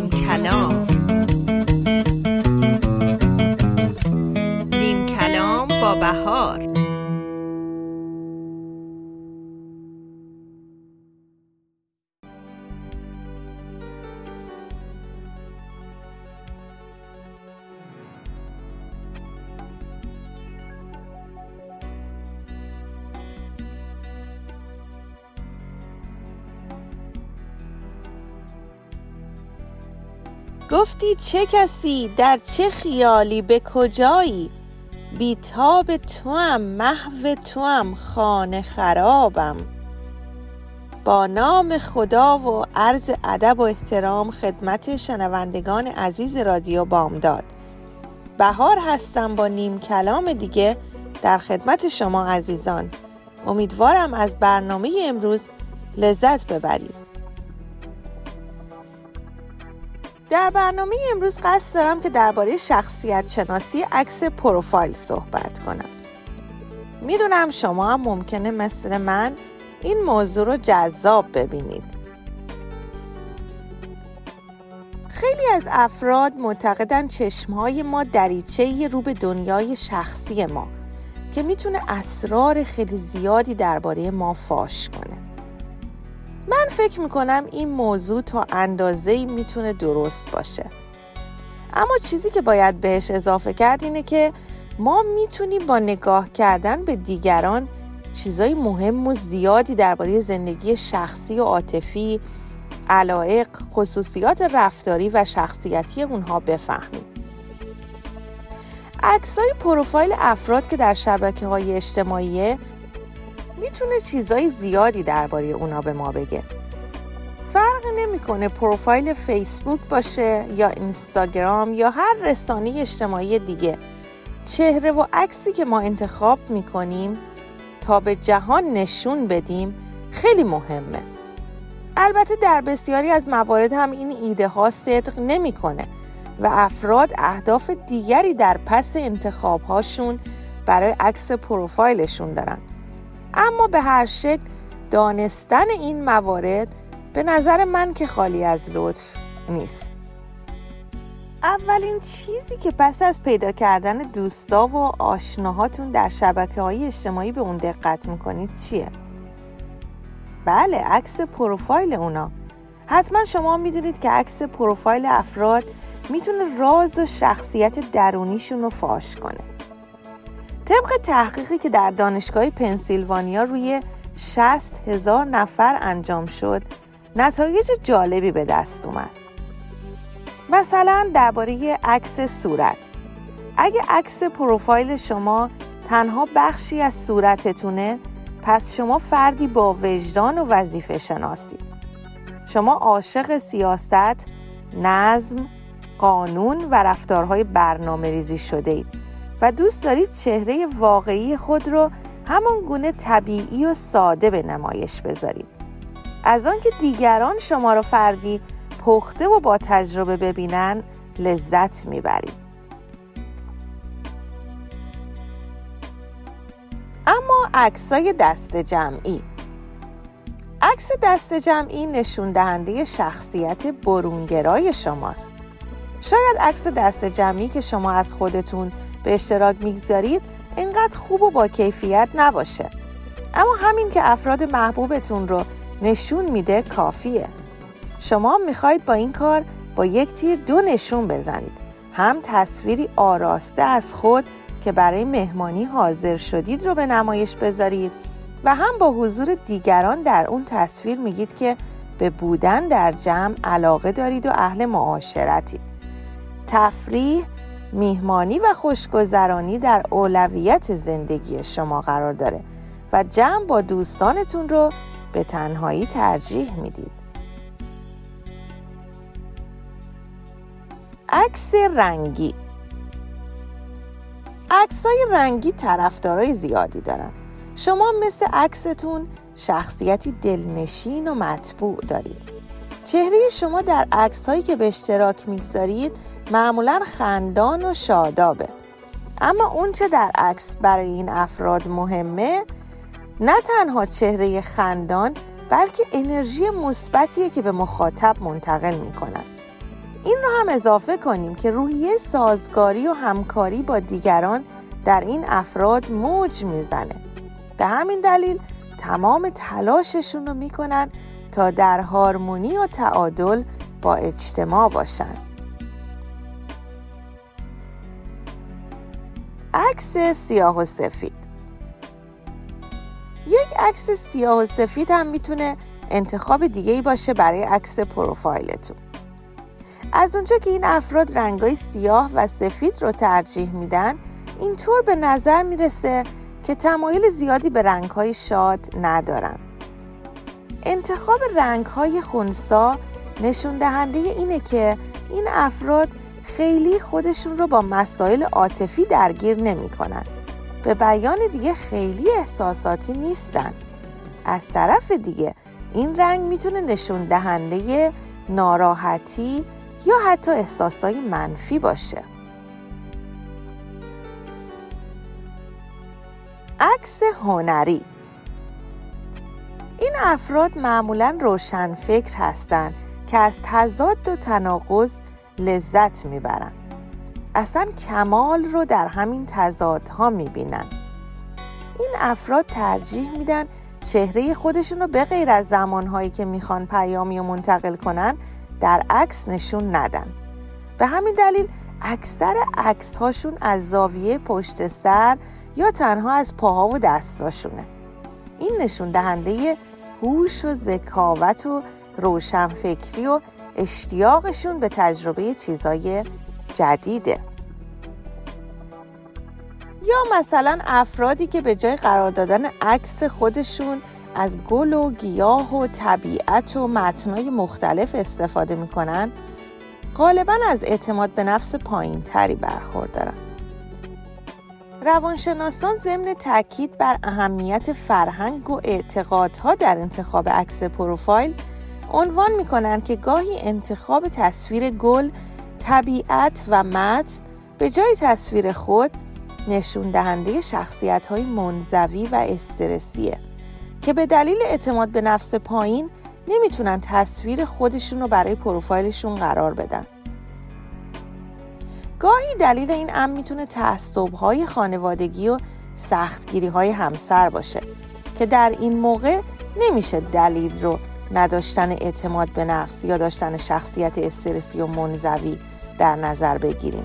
نیم کلام چه کسی؟ در چه خیالی؟ به کجایی؟ بیتاب توام محو توام خانه خرابم. با نام خدا و عرض ادب و احترام خدمت شنوندگان عزیز رادیو بامداد. بهار هستم با نیم کلام دیگه در خدمت شما عزیزان. امیدوارم از برنامه امروز لذت ببرید. در برنامه امروز قصد دارم که درباره شخصیت شناسی عکس پروفایل صحبت کنم. می‌دونم شما هم ممکنه مثل من این موضوع رو جذاب ببینید. خیلی از افراد معتقدن چشمهای ما دریچه رو به دنیای شخصی ما که می‌تونه اسرار خیلی زیادی درباره ما فاش کنه. من فکر می‌کنم این موضوع تا اندازه می‌تونه درست باشه اما چیزی که باید بهش اضافه کرد اینه که ما می‌تونیم با نگاه کردن به دیگران چیزای مهم و زیادی درباره زندگی شخصی و عاطفی، علایق، خصوصیات رفتاری و شخصیتی اونها بفهمیم. عکسای پروفایل افراد که در شبکه های اجتماعی می‌تونه چیزای زیادی درباره اونا به ما بگه. فرق نمی‌کنه پروفایل فیسبوک باشه یا اینستاگرام یا هر رسانه اجتماعی دیگه. چهره و عکسی که ما انتخاب می‌کنیم تا به جهان نشون بدیم خیلی مهمه. البته در بسیاری از موارد هم این ایده ها صدق نمی‌کنه و افراد اهداف دیگری در پس انتخاب هاشون برای عکس پروفایلشون دارن. اما به هر شکل دانستن این موارد به نظر من که خالی از لطف نیست. اولین چیزی که پس از پیدا کردن دوستا و آشناهاتون در شبکه های اجتماعی به اون دقت می‌کنید چیه؟ بله عکس پروفایل اونا. حتما شما می‌دونید که عکس پروفایل افراد می‌تونه راز و شخصیت درونیشون رو فاش کنه. طبق تحقیقی که در دانشگاه پنسیلوانیا روی 60 هزار نفر انجام شد نتایج جالبی به دست اومد. مثلا درباره عکس صورت. اگه عکس پروفایل شما تنها بخشی از صورتتونه پس شما فردی با وجدان و وظیفه شناسید. شما عاشق سیاست، نظم، قانون و رفتارهای برنامه ریزی شده اید و دوست دارید چهره واقعی خود رو همون گونه طبیعی و ساده به نمایش بذارید. از آنکه دیگران شما رو فردی پخته و با تجربه ببینن لذت می‌برید. اما عکسای دست جمعی. عکس دست جمعی نشون دهنده شخصیت برونگرای شماست. شاید عکس دست جمعی که شما از خودتون به اشتراک می‌گذارید اینقدر خوب و با کیفیت نباشه. اما همین که افراد محبوبتون رو نشون میده کافیه. شما می‌خواید با این کار با یک تیر دو نشون بزنید. هم تصویری آراسته از خود که برای مهمانی حاضر شدید رو به نمایش بذارید و هم با حضور دیگران در اون تصویر میگید که به بودن در جمع علاقه دارید و اهل معاشرتید. تفریح میهمانی و خوشگذرانی در اولویت زندگی شما قرار داره و جمع با دوستانتون رو به تنهایی ترجیح می‌دید. عکس رنگی. های رنگی طرفدارای زیادی دارن. شما مثل عکستون شخصیتی دلنشین و مطبوع دارید. چهره شما در عکس هایی که به اشتراک می‌گذارید معمولا خندان و شادابه. اما اونچه در عکس برای این افراد مهمه نه تنها چهره خندان بلکه انرژی مثبتیه که به مخاطب منتقل می‌کنن. این رو هم اضافه کنیم که روحیه سازگاری و همکاری با دیگران در این افراد موج می‌زنه. به همین دلیل تمام تلاششون رو می‌کنن تا در هارمونی و تعادل با اجتماع باشن. عکس سیاه و سفید. یک عکس سیاه و سفید هم می‌تونه انتخاب دیگه ای باشه برای عکس پروفایلتون. از اونجا که این افراد رنگای سیاه و سفید رو ترجیح میدن اینطور به نظر می‌رسه که تمایل زیادی به رنگهای شاد ندارن. انتخاب رنگهای خونسا نشون دهنده اینه که این افراد خیلی خودشون رو با مسائل عاطفی درگیر نمی‌کنن. به بیان دیگه خیلی احساساتی نیستن. از طرف دیگه این رنگ می‌تونه نشون دهنده ناراحتی یا حتی احساسای منفی باشه. عکس هنری این افراد معمولا روشن فکر هستند که از تضاد و تناقض لذت می‌برن. اصلا کمال رو در همین تضادها می‌بینن. این افراد ترجیح میدن چهره خودشون رو به غیر از زمانهایی که می‌خوان پیامی و منتقل کنن در عکس نشون ندن. به همین دلیل اکثر عکس هاشون از زاویه پشت سر یا تنها از پاها و دستاشونه. این نشون دهنده هوش و ذکاوت و روشنفکری و اشتیاقشون به تجربه چیزای جدیده. یا مثلا افرادی که به جای قرار دادن عکس خودشون از گل و گیاه و طبیعت و متنای مختلف استفاده می‌کنن غالبا از اعتماد به نفس پایین تری برخوردارن. روانشناسان ضمن تاکید بر اهمیت فرهنگ و اعتقادها در انتخاب عکس پروفایل عنوان می کنند که گاهی انتخاب تصویر گل، طبیعت و متن به جای تصویر خود نشون دهنده شخصیت های منزوی و استرسیه که به دلیل اعتماد به نفس پایین نمی‌تونن تصویر خودشون رو برای پروفایلشون قرار بدن. گاهی دلیل این امر می‌تونه تعصب های خانوادگی و سختگیری های همسر باشه که در این موقع نمیشه دلیل رو نداشتن اعتماد به نفس یا داشتن شخصیت استرسی و منزوی در نظر بگیریم.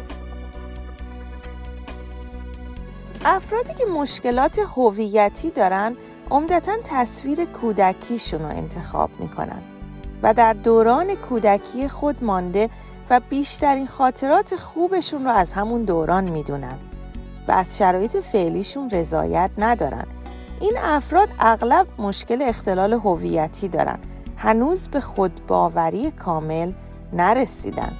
افرادی که مشکلات هویتی دارن عمدتا تصویر کودکیشون رو انتخاب می‌کنن و در دوران کودکی خود مانده و بیشترین خاطرات خوبشون رو از همون دوران می‌دونن و از شرایط فعلیشون رضایت ندارن. این افراد اغلب مشکل اختلال هویتی دارن هنوز به خودباوری کامل نرسیدن.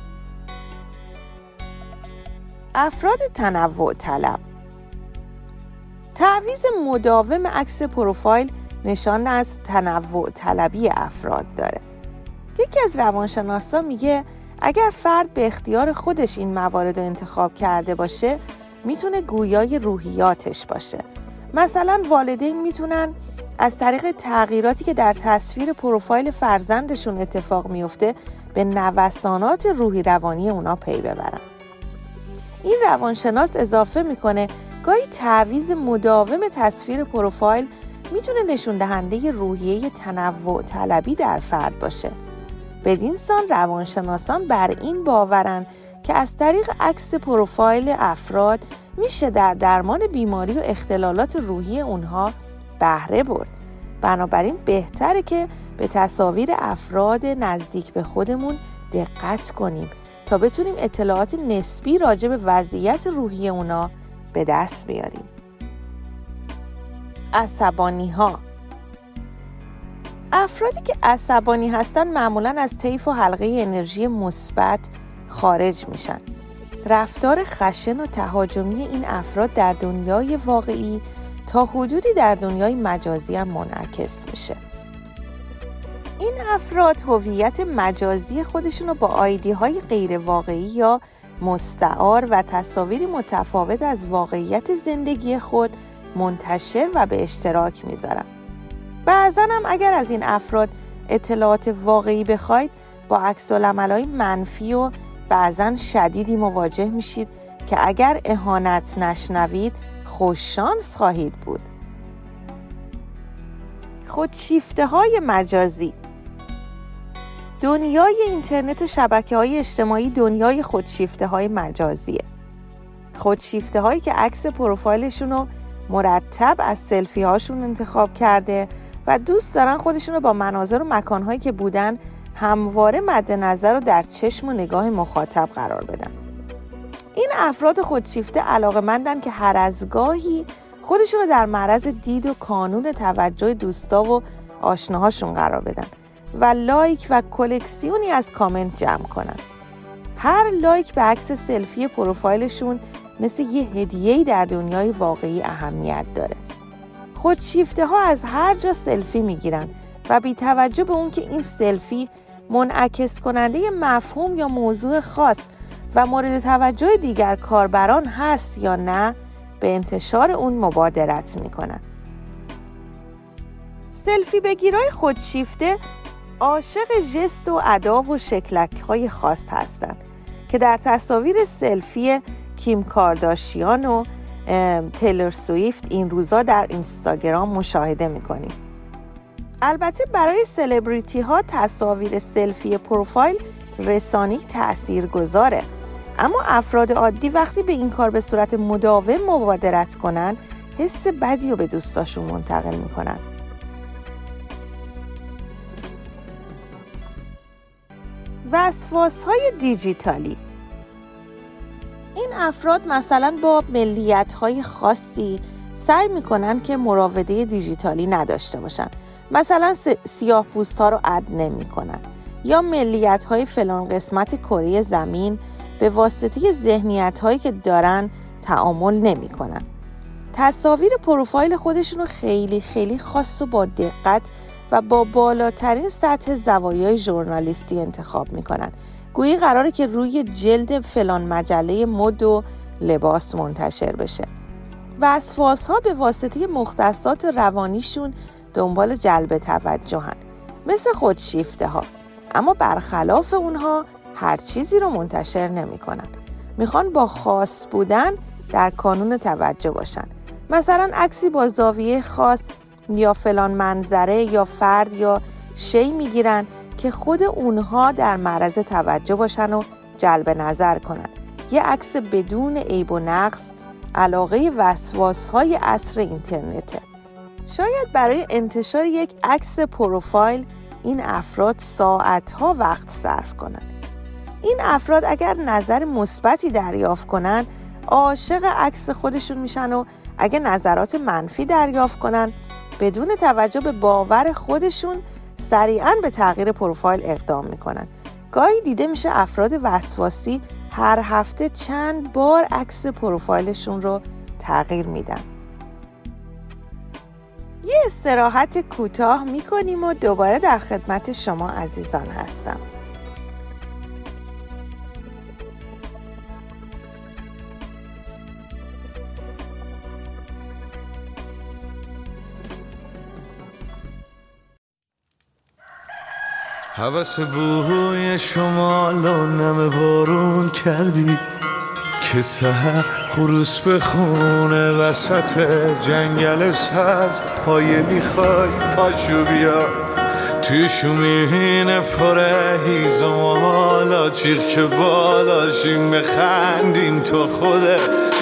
افراد تنوع طلب. تعویز مداوم عکس پروفایل نشان از تنوع طلبی افراد داره. یکی از روانشناسا میگه اگر فرد به اختیار خودش این موارد رو انتخاب کرده باشه می‌تونه گویای روحیاتش باشه. مثلا والدین می‌تونن از طریق تغییراتی که در تصویر پروفایل فرزندشون اتفاق میفته به نوسانات روحی روانی اونا پی ببرن. این روانشناس اضافه می‌کنه گاهی تعویز مداوم تصویر پروفایل می‌تونه نشون دهنده روحیه تنوع طلبی در فرد باشه. بدین سان روانشناسان بر این باورن که از طریق عکس پروفایل افراد میشه در درمان بیماری و اختلالات روحی اونها بهره برد. بنابراین بهتره که به تصاویر افراد نزدیک به خودمون دقت کنیم تا بتونیم اطلاعات نسبی راجع به وضعیت روحی اونا به دست بیاریم. عصبانی ها افرادی که عصبانی هستن معمولا از طیف و حلقه انرژی مثبت خارج میشن. رفتار خشن و تهاجمی این افراد در دنیای واقعی تا حدودی در دنیای مجازی هم منعکس میشه. این افراد هویت مجازی خودشون رو با آیدی های غیر واقعی یا مستعار و تصاویری متفاوت از واقعیت زندگی خود منتشر و به اشتراک می‌ذارن. بعضا هم اگر از این افراد اطلاعات واقعی بخواید با عکس منفی و بعضا شدیدی مواجه میشید که اگر اهانت نشنوید خوششانس خواهید بود. خودشیفته های مجازی. دنیای اینترنت و شبکه های اجتماعی دنیای خودشیفته های مجازیه. خودشیفته هایی که عکس پروفایلشون رو مرتب از سلفی هاشون انتخاب کرده و دوست دارن خودشون رو با مناظر و مکان هایی که بودن همواره مد نظر رو در چشم و نگاه مخاطب قرار بدن. این افراد خودشیفته علاقه مندن که هر از گاهی خودشون رو در معرض دید و کانون توجه دوستا و آشناهاشون قرار بدن و لایک و کلکسیونی از کامنت جمع کنن. هر لایک به عکس سلفی پروفایلشون مثل یه هدیه‌ای در دنیای واقعی اهمیت داره. خودشیفته ها از هر جا سلفی می‌گیرن و بی توجه به اون که این سلفی منعکس کننده مفهوم یا موضوع خاص و مورد توجه دیگر کاربران هست یا نه به انتشار اون مبادرت می‌کنن سلفی بگیرای خودشیفته عاشق جست و ادا و شکلک های خاص هستند که در تصاویر سلفی کیم کارداشیان و تیلر سویفت این روزا در اینستاگرام مشاهده می‌کنیم. البته برای سلبریتی ها تصاویر سلفی پروفایل رسانی تأثیر گذاره اما افراد عادی وقتی به این کار به صورت مداوم مبادرت کنن حس بدی رو به دوستاشون منتقل می‌کنن وسواس های دیجیتالی این افراد مثلا با ملیت های خاصی سعی می‌کنن که مراوده دیجیتالی نداشته باشن مثلا سیاه پوست ها رو اد نمی کنن. یا ملیت های فلان قسمت کره زمین به واسطه ذهنیت هایی که دارن تعامل نمی کنن. تصاویر پروفایل خودشون رو خیلی خیلی خاص و با دقت و با بالاترین سطح زوایای ژورنالیستی انتخاب می‌کنن. گویی قراره که روی جلد فلان مجله مد و لباس منتشر بشه. وسواس ها به واسطه مختصات روانیشون دنبال جلب توجهن. مثل خودشیفته ها اما برخلاف اونها هر چیزی رو منتشر نمی‌کنن. می‌خوان با خاص بودن در کانون توجه باشن. مثلا عکسی با زاویه خاص یا فلان منظره یا فرد یا شی می‌گیرن که خود اونها در معرض توجه باشن و جلب نظر کنن. یه عکس بدون عیب و نقص علاقه وسواس های عصر اینترنته. شاید برای انتشار یک عکس پروفایل این افراد ساعتها وقت صرف کنند. این افراد اگر نظر مثبتی دریافت کنن عاشق عکس خودشون میشن و اگر نظرات منفی دریافت کنن بدون توجه به باور خودشون سریعا به تغییر پروفایل اقدام می‌کنن. گاهی دیده میشه افراد وسواسی هر هفته چند بار عکس پروفایلشون رو تغییر میدن. یه استراحت کوتاه می‌کنیم و دوباره در خدمت شما عزیزان هستم. حوث بوی شمال و نم بارون کردی که سهر خروس به خونه وسط جنگل سز پایه می‌خوای پاشو بیا. توی شومین پره و مالا چیخ که بالاشیم بخندیم تو خوده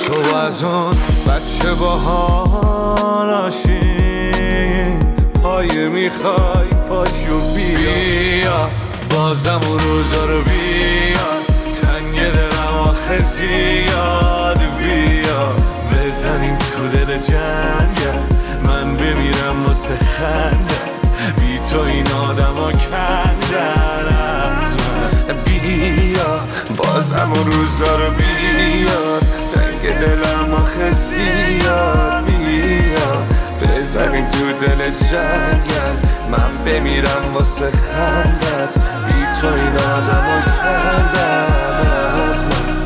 تو از اون بچه با حالاشیم پایه می‌خوای پاشو بیا. بازم اون روزا رو بیا. تنگ دلم آخه زیاد بیا. بزنیم تو دل جنگل من بمیرم واسه خندت. بی تو این آدم ها کندن از من. بیا. بازم اون روزا رو بیا. تنگ دلم آخه زیاد بیا بزنیم تو دل جنگل. من بمیرم واسه خندت. بی تو این آدم کردم. از من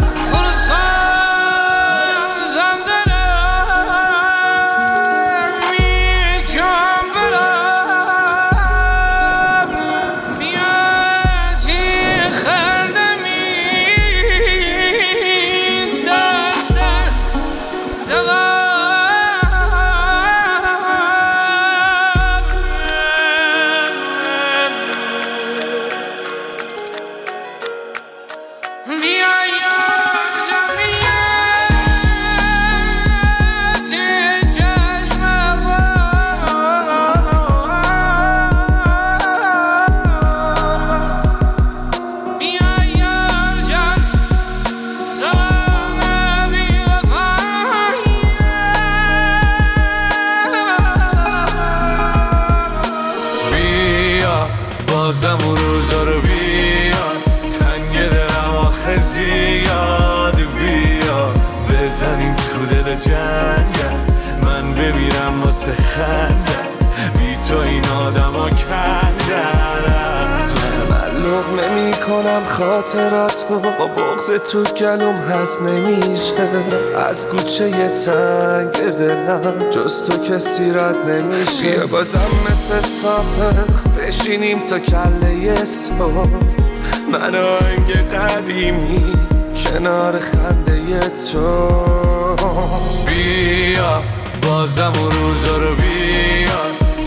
خاطرات با بغز تو گلوم هست نمیشه. از کوچه یه تنگ دلم جز تو کسی رد نمیشه. بیا بازم مثل سابق بشینیم تا کله صبح. من آهنگ قدیمی کنار خنده تو. بیا بازم روزا رو بیا.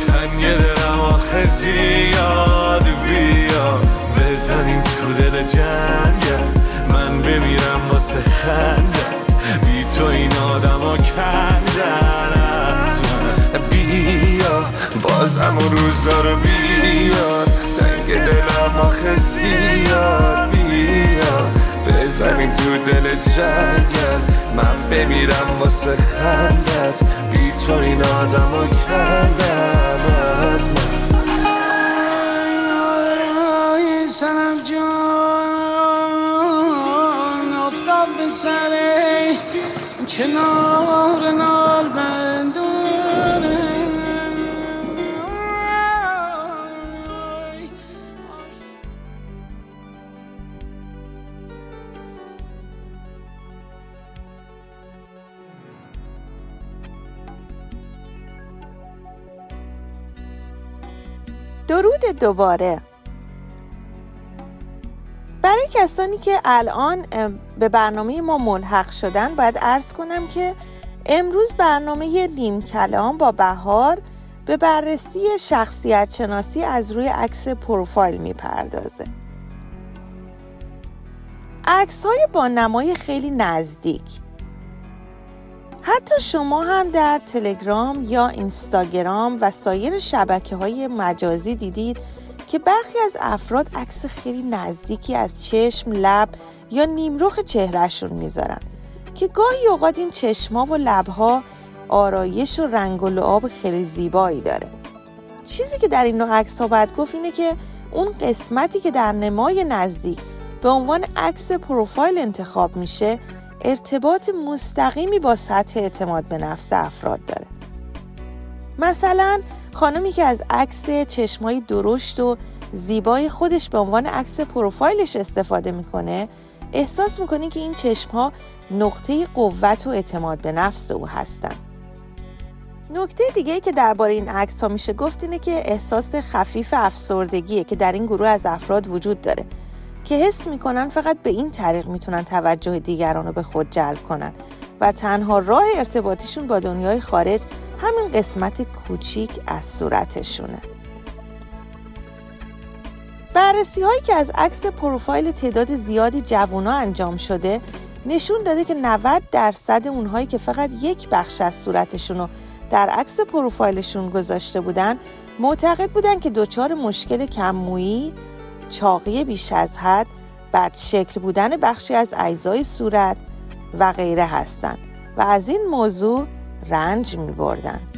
تنگ دلم آخه زیاد. جنگل من بمیرم واسه خندت. بی تو این آدم ها کندن از من بیا بازم و روزا رو بیا. تنگ دلم آخه زیاد. بیا بزنیم تو دل جنگل من بمیرم واسه خندت. بی تو این آدم ها کندن از من سرم جان. کنار نال درود دوباره. برای کسانی که الان به برنامه ما ملحق شدن باید ارز کنم که امروز برنامه نیم کلام با بهار به بررسی شخصیت شناسی از روی عکس پروفایل می‌پردازه. عکس های با نمای خیلی نزدیک. حتی شما هم در تلگرام یا اینستاگرام و سایر شبکه های مجازی دیدید که برخی از افراد عکس خیلی نزدیکی از چشم، لب یا نیمرخ چهرهشون می‌ذارن که گاهی اوقات این چشما و لبها آرایش و رنگ و لعاب خیلی زیبایی داره. چیزی که در این نوع عکس ها باید گفت اینه که اون قسمتی که در نمای نزدیک به عنوان عکس پروفایل انتخاب میشه ارتباط مستقیمی با سطح اعتماد به نفس افراد داره. مثلا خانمی که از عکس چشمای درشت و زیبای خودش به عنوان عکس پروفایلش استفاده می‌کنه احساس می‌کنه که این چشمها نقطه قوت و اعتماد به نفس او هستن. نکته دیگه که درباره این عکس ها میشه گفت اینه که احساس خفیف افسردگیه که در این گروه از افراد وجود داره که حس می‌کنن فقط به این طریق می‌تونن توجه دیگران رو به خود جلب کنن و تنها راه ارتباطیشون با دنیای خارج همین قسمت کوچیک از صورتشونه بررسی هایی که از عکس پروفایل تعداد زیادی جوونا انجام شده نشون داده که 90 درصد اونهایی که فقط یک بخش از صورتشون رو در عکس پروفایلشون گذاشته بودن معتقد بودن که دچار مشکل کممویی، چاقی بیش از حد، بد شکل بودن بخشی از اجزای صورت و غیره هستند و از این موضوع رنج می بردن.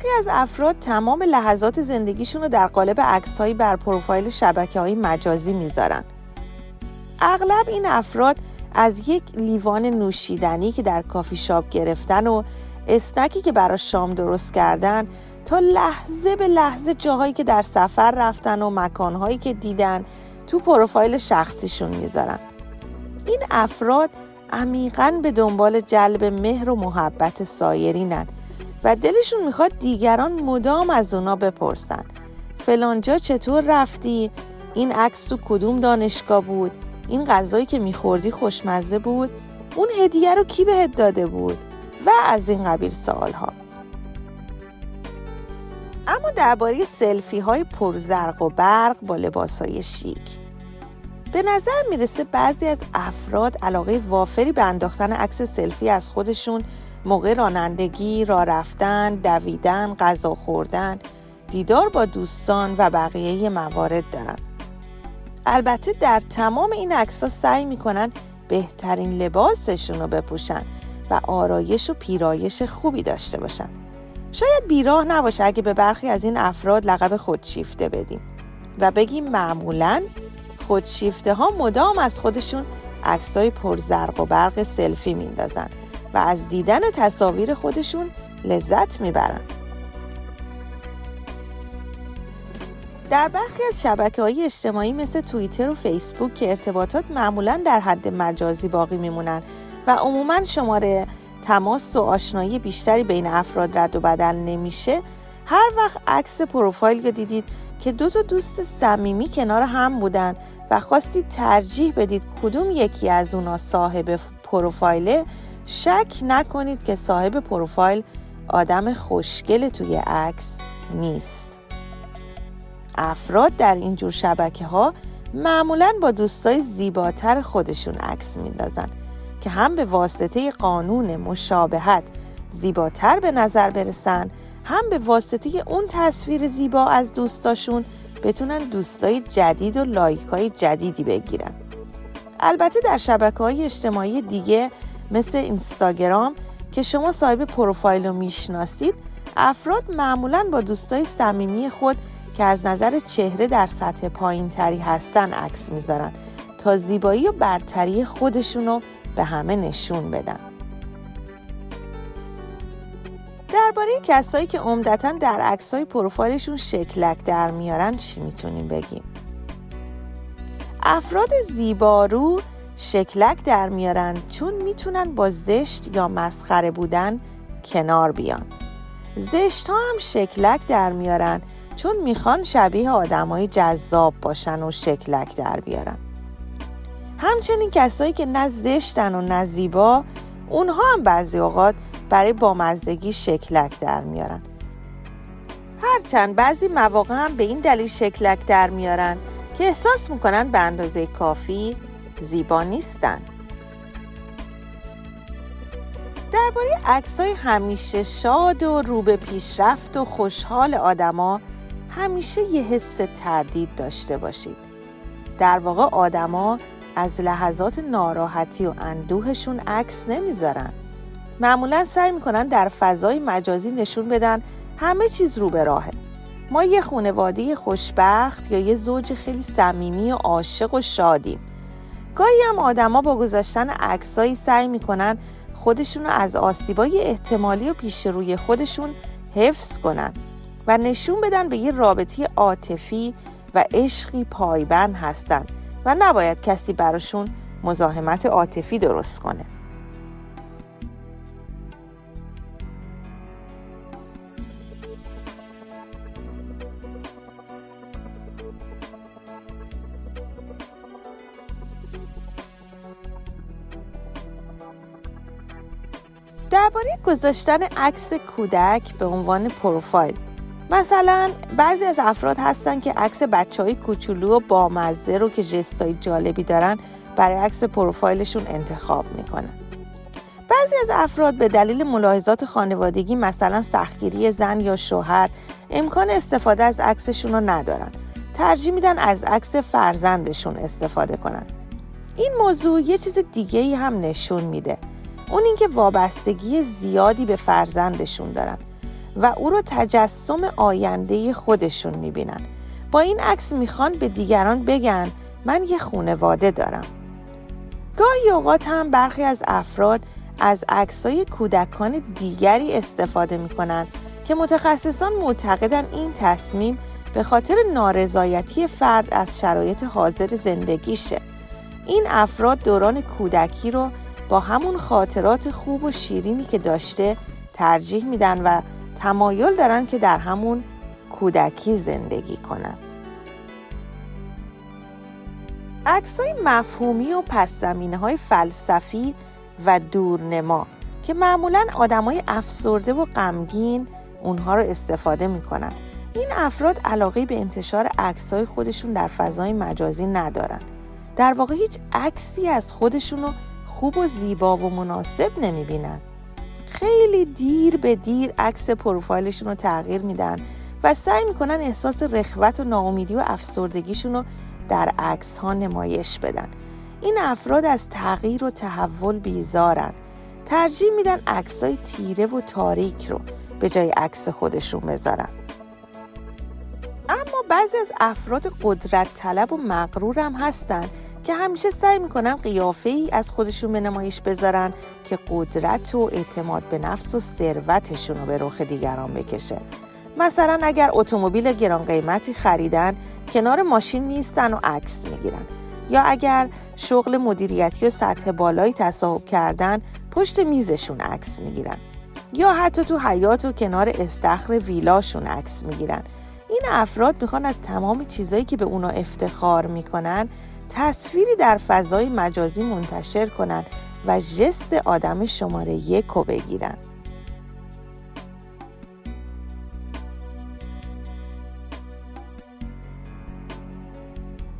برخی از افراد تمام لحظات زندگیشون رو در قالب عکسهایی بر پروفایل شبکه های مجازی می‌ذارن. اغلب این افراد از یک لیوان نوشیدنی که در کافی شاپ گرفتن و اسنکی که برای شام درست کردن تا لحظه به لحظه جاهایی که در سفر رفتن و مکانهایی که دیدن تو پروفایل شخصیشون می‌ذارن. این افراد عمیقا به دنبال جلب مهر و محبت سایرینن و دلشون می‌خواد دیگران مدام از اونا بپرسن فلانجا چطور رفتی؟ این عکس تو کدوم دانشگاه بود؟ این غذایی که میخوردی خوشمزه بود؟ اون هدیه رو کی بهت داده بود؟ و از این قبیل سوال ها اما درباره سلفی های پرزرق و برق با لباس های شیک به نظر می‌رسه بعضی از افراد علاقه وافری به انداختن عکس سلفی از خودشون موقع رانندگی، راه رفتن، دویدن، غذا خوردن، دیدار با دوستان و بقیه موارد دارن. البته در تمام این عکس‌ها سعی می‌کنن بهترین لباسشون رو بپوشن و آرایش و پیرایش خوبی داشته باشن. شاید بیراه نباشه اگه به برخی از این افراد لقب خودشیفته بدیم و بگیم معمولاً خودشیفته ها مدام از خودشون عکسای پرزرق و برق سلفی میندازن و از دیدن تصاویر خودشون لذت می‌برن. در برخی از شبکه های اجتماعی مثل توییتر و فیسبوک که ارتباطات معمولا در حد مجازی باقی میمونن و عموما شماره تماس و آشنایی بیشتری بین افراد رد و بدل نمیشه هر وقت عکس پروفایل رو دیدید که دو تا دوست صمیمی کنار هم بودن و خواستید ترجیح بدید کدوم یکی از اونا صاحب پروفایله شک نکنید که صاحب پروفایل آدم خوشگل توی عکس نیست. افراد در اینجور شبکه ها معمولا با دوستای زیباتر خودشون عکس میندازن که هم به واسطه قانون مشابهت زیباتر به نظر برسن هم به واسطه اون تصویر زیبا از دوستاشون بتونن دوستای جدید و لایک های جدیدی بگیرن. البته در شبکه های اجتماعی دیگه مثل اینستاگرام که شما صاحب پروفایل رو می‌شناسید افراد معمولا با دوستای صمیمی خود که از نظر چهره در سطح پایین تری هستن عکس می‌ذارن تا زیبایی و برتری خودشون رو به همه نشون بدن. درباره کسایی که عمدتا در عکسای پروفایلشون شکلک در میارن چی می‌تونیم بگیم؟ افراد زیبارو شکلک در میارن چون می‌تونن با زشت یا مسخره بودن کنار بیان. زشت ها هم شکلک در میارن چون می‌خوان شبیه آدمای جذاب باشن و شکلک در بیارن. همچنین کسایی که نه زشتن و نه زیبا اونها هم بعضی اوقات برای بامزدگی شکلک در میارن. هرچند بعضی مواقع هم به این دلیل شکلک در میارن که احساس می‌کنن به اندازه کافی زیبا نیستن. درباره عکسای همیشه شاد و رو به پیشرفت و خوشحال آدما همیشه یه حس تردید داشته باشید. در واقع آدما از لحظات ناراحتی و اندوهشون عکس نمی‌ذارن. معمولا سعی می‌کنن در فضای مجازی نشون بدن همه چیز رو به راهه. ما یه خانواده خوشبخت یا یه زوج خیلی صمیمی و عاشق و شادیم. گاهی هم آدما با گذاشتن عکسایی سعی می‌کنن خودشون رو از آسیبای احتمالی و پیش روی خودشون حفظ کنن و نشون بدن به یه رابطه عاطفی و عشقی پایبند هستن و نباید کسی براشون مزاحمت عاطفی درست کنه. درباره گذاشتن عکس کودک به عنوان پروفایل. مثلا بعضی از افراد هستن که عکس بچه های کوچولو و بامزه رو که جستای جالبی دارن برای عکس پروفایلشون انتخاب می‌کنن. بعضی از افراد به دلیل ملاحظات خانوادگی مثلا سختگیری زن یا شوهر امکان استفاده از عکسشون رو ندارن. ترجیح میدن از عکس فرزندشون استفاده کنن. این موضوع یه چیز دیگه ای هم نشون میده. اون اینکه وابستگی زیادی به فرزندشون دارن و او رو تجسم آینده خودشون می‌بینن. با این عکس می‌خوان به دیگران بگن من یه خونواده دارم. گاهی اوقات هم برخی از افراد از عکسای کودکان دیگری استفاده می‌کنن که متخصصان معتقدن این تصمیم به خاطر نارضایتی فرد از شرایط حاضر زندگیشه. این افراد دوران کودکی رو با همون خاطرات خوب و شیرینی که داشته ترجیح میدن و تمایل دارن که در همون کودکی زندگی کنن. عکسای مفهومی و پس زمینه های فلسفی و دورنما که معمولا آدمای افسرده و غمگین اونها رو استفاده می‌کنن. این افراد علاقه به انتشار عکسای خودشون در فضای مجازی ندارن. در واقع هیچ عکسی از خودشون رو خوب و زیبا و مناسب نمی‌بینن. خیلی دیر به دیر عکس پروفایلشون رو تغییر میدن و سعی می‌کنن احساس رخوت و ناامیدی و افسردگیشون رو در عکس ها نمایش بدن. این افراد از تغییر و تحول بیزارن. ترجیح میدن های تیره و تاریک رو به جای عکس خودشون بذارن. اما بعضی از افراد قدرت طلب و مغرور هم هستن که همیشه سعی می‌کنن قیافه ای از خودشون به نمایش بذارن که قدرت و اعتماد به نفس و ثروتشون رو به رخ دیگران بکشه. مثلا اگر اتومبیل گران قیمتی خریدن کنار ماشین میستن و عکس می‌گیرن. یا اگر شغل مدیریتی و سطح بالایی تصاحب کردن پشت میزشون عکس می‌گیرن. یا حتی تو حیات و کنار استخر ویلاشون عکس می‌گیرن. این افراد می‌خوان از تمام چیزایی که به اونا افتخار می‌کنن تصویری در فضای مجازی منتشر کنن و جست آدم شماره یک رو بگیرن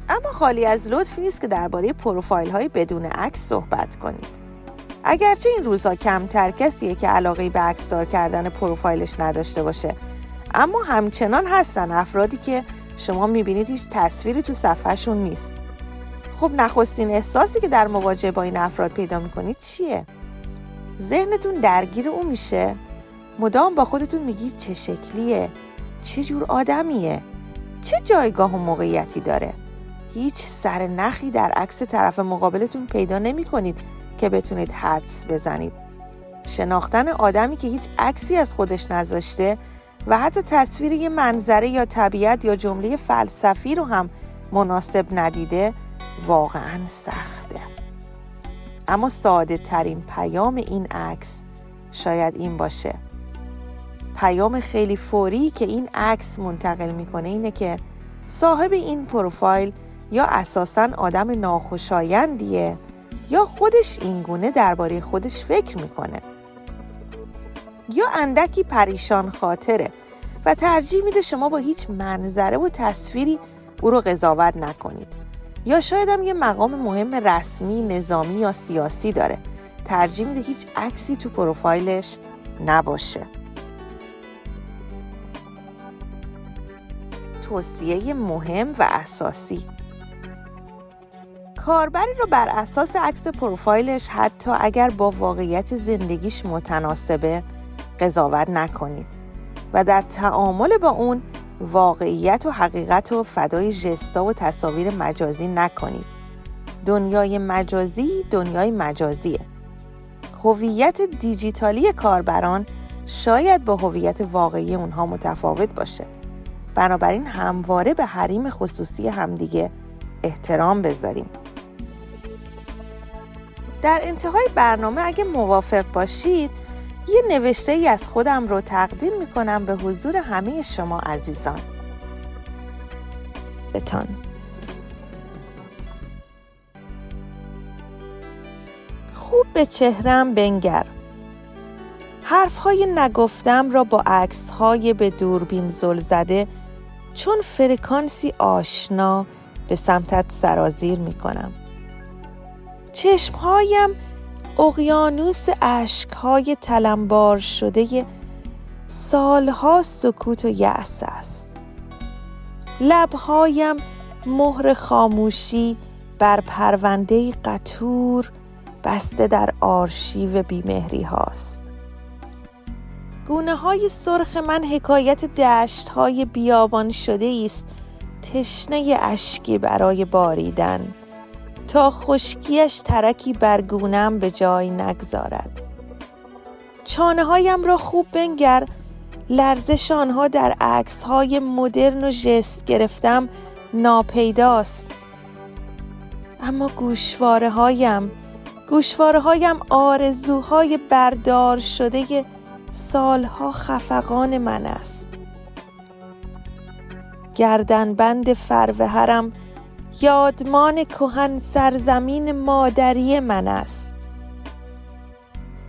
اما خالی از لطف نیست که درباره پروفایل های بدون عکس صحبت کنیم. اگرچه این روزها کمتر کسیه که علاقه به عکسدار کردن پروفایلش نداشته باشه اما همچنان هستن افرادی که شما می‌بینید هیچ تصویری تو صفحهشون نیست. خب نخستین احساسی که در مواجهه با این افراد پیدا می‌کنید چیه؟ ذهنتون درگیر اون میشه؟ مدام با خودتون میگید چه شکلیه؟ چه جور آدمیه؟ چه جایگاه و موقعیتی داره؟ هیچ سر نخی در عکس طرف مقابلتون پیدا نمی کنید که بتونید حدس بزنید. شناختن آدمی که هیچ عکسی از خودش نذاشته و حتی تصویر یه منظره یا طبیعت یا جمله فلسفی رو هم مناسب ندیده واقعا سخته. اما ساده ترین پیام این عکس شاید این باشه. پیام خیلی فوری که این عکس منتقل می‌کنه اینه که صاحب این پروفایل یا اساسا آدم ناخوشایندیه یا خودش اینگونه درباره خودش فکر می‌کنه. یا اندکی پریشان خاطره و ترجیح میده شما با هیچ منظره و تصویری او رو قضاوت نکنید. یا شاید هم یه مقام مهم رسمی نظامی یا سیاسی داره. ترجیح میده هیچ عکسی تو پروفایلش نباشه. توصیه مهم و اساسی. کاربری رو بر اساس عکس پروفایلش حتی اگر با واقعیت زندگیش متناسبه قضاوت نکنید و در تعامل با اون واقعیت و حقیقت و فدای جستا و تصاویر مجازی نکنید. دنیای مجازی دنیای مجازیه. هویت دیجیتالی کاربران شاید با هویت واقعی اونها متفاوت باشه. بنابراین همواره به حریم خصوصی همدیگه احترام بذاریم. در انتهای برنامه اگه موافق باشید یه نوشته ای از خودم رو تقدیم می کنم به حضور همه شما عزیزان. بتان. خوب به چهرم بنگر. حرفهای نگفتم را با عکسهای به دوربین زل زده چون فرکانسی آشنا به سمتت سرازیر می کنم چشمهایم اقیانوس اشکهای تلمبار شده سالها سکوت و یأس است. لبهایم مهر خاموشی بر پرونده قطور بسته در آرشیو بیمهری هاست. گونه های سرخ من حکایت دشت های بیابان شده است. تشنه اشکی برای باریدن. تا خشکیش ترکی برگونم به جای نگذارد. چانه هایم را خوب بنگر لرزش آنها در عکس های مدرن و جست گرفتم ناپیداست. اما گوشواره هایم گوشواره هایم آرزوهای بردار شده سالها خفقان من است. گردنبند فروهرم یادمان کهن سرزمین مادری من است.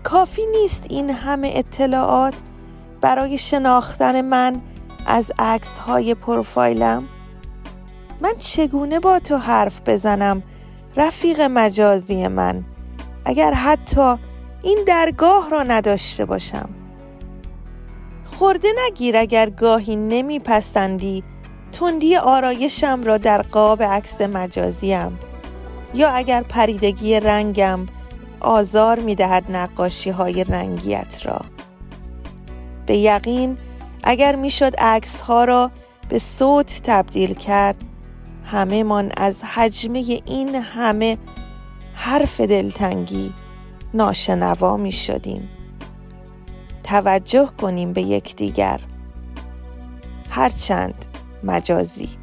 کافی نیست این همه اطلاعات برای شناختن من از عکس های پروفایلم. من چگونه با تو حرف بزنم؟ رفیق مجازی من. اگر حتی این درگاه را نداشته باشم. خورده نگیر اگر گاهی نمیپسندی. تندی آرایشم را در قاب عکس مجازیم. یا اگر پریدگی رنگم آزار می دهد نقاشی های رنگیت را. به یقین اگر می‌شد عکس ها را به صوت تبدیل کرد همهمان از حجمه این همه حرف دلتنگی ناشنوا می شدیم توجه کنیم به یکدیگر. هرچند مجازی.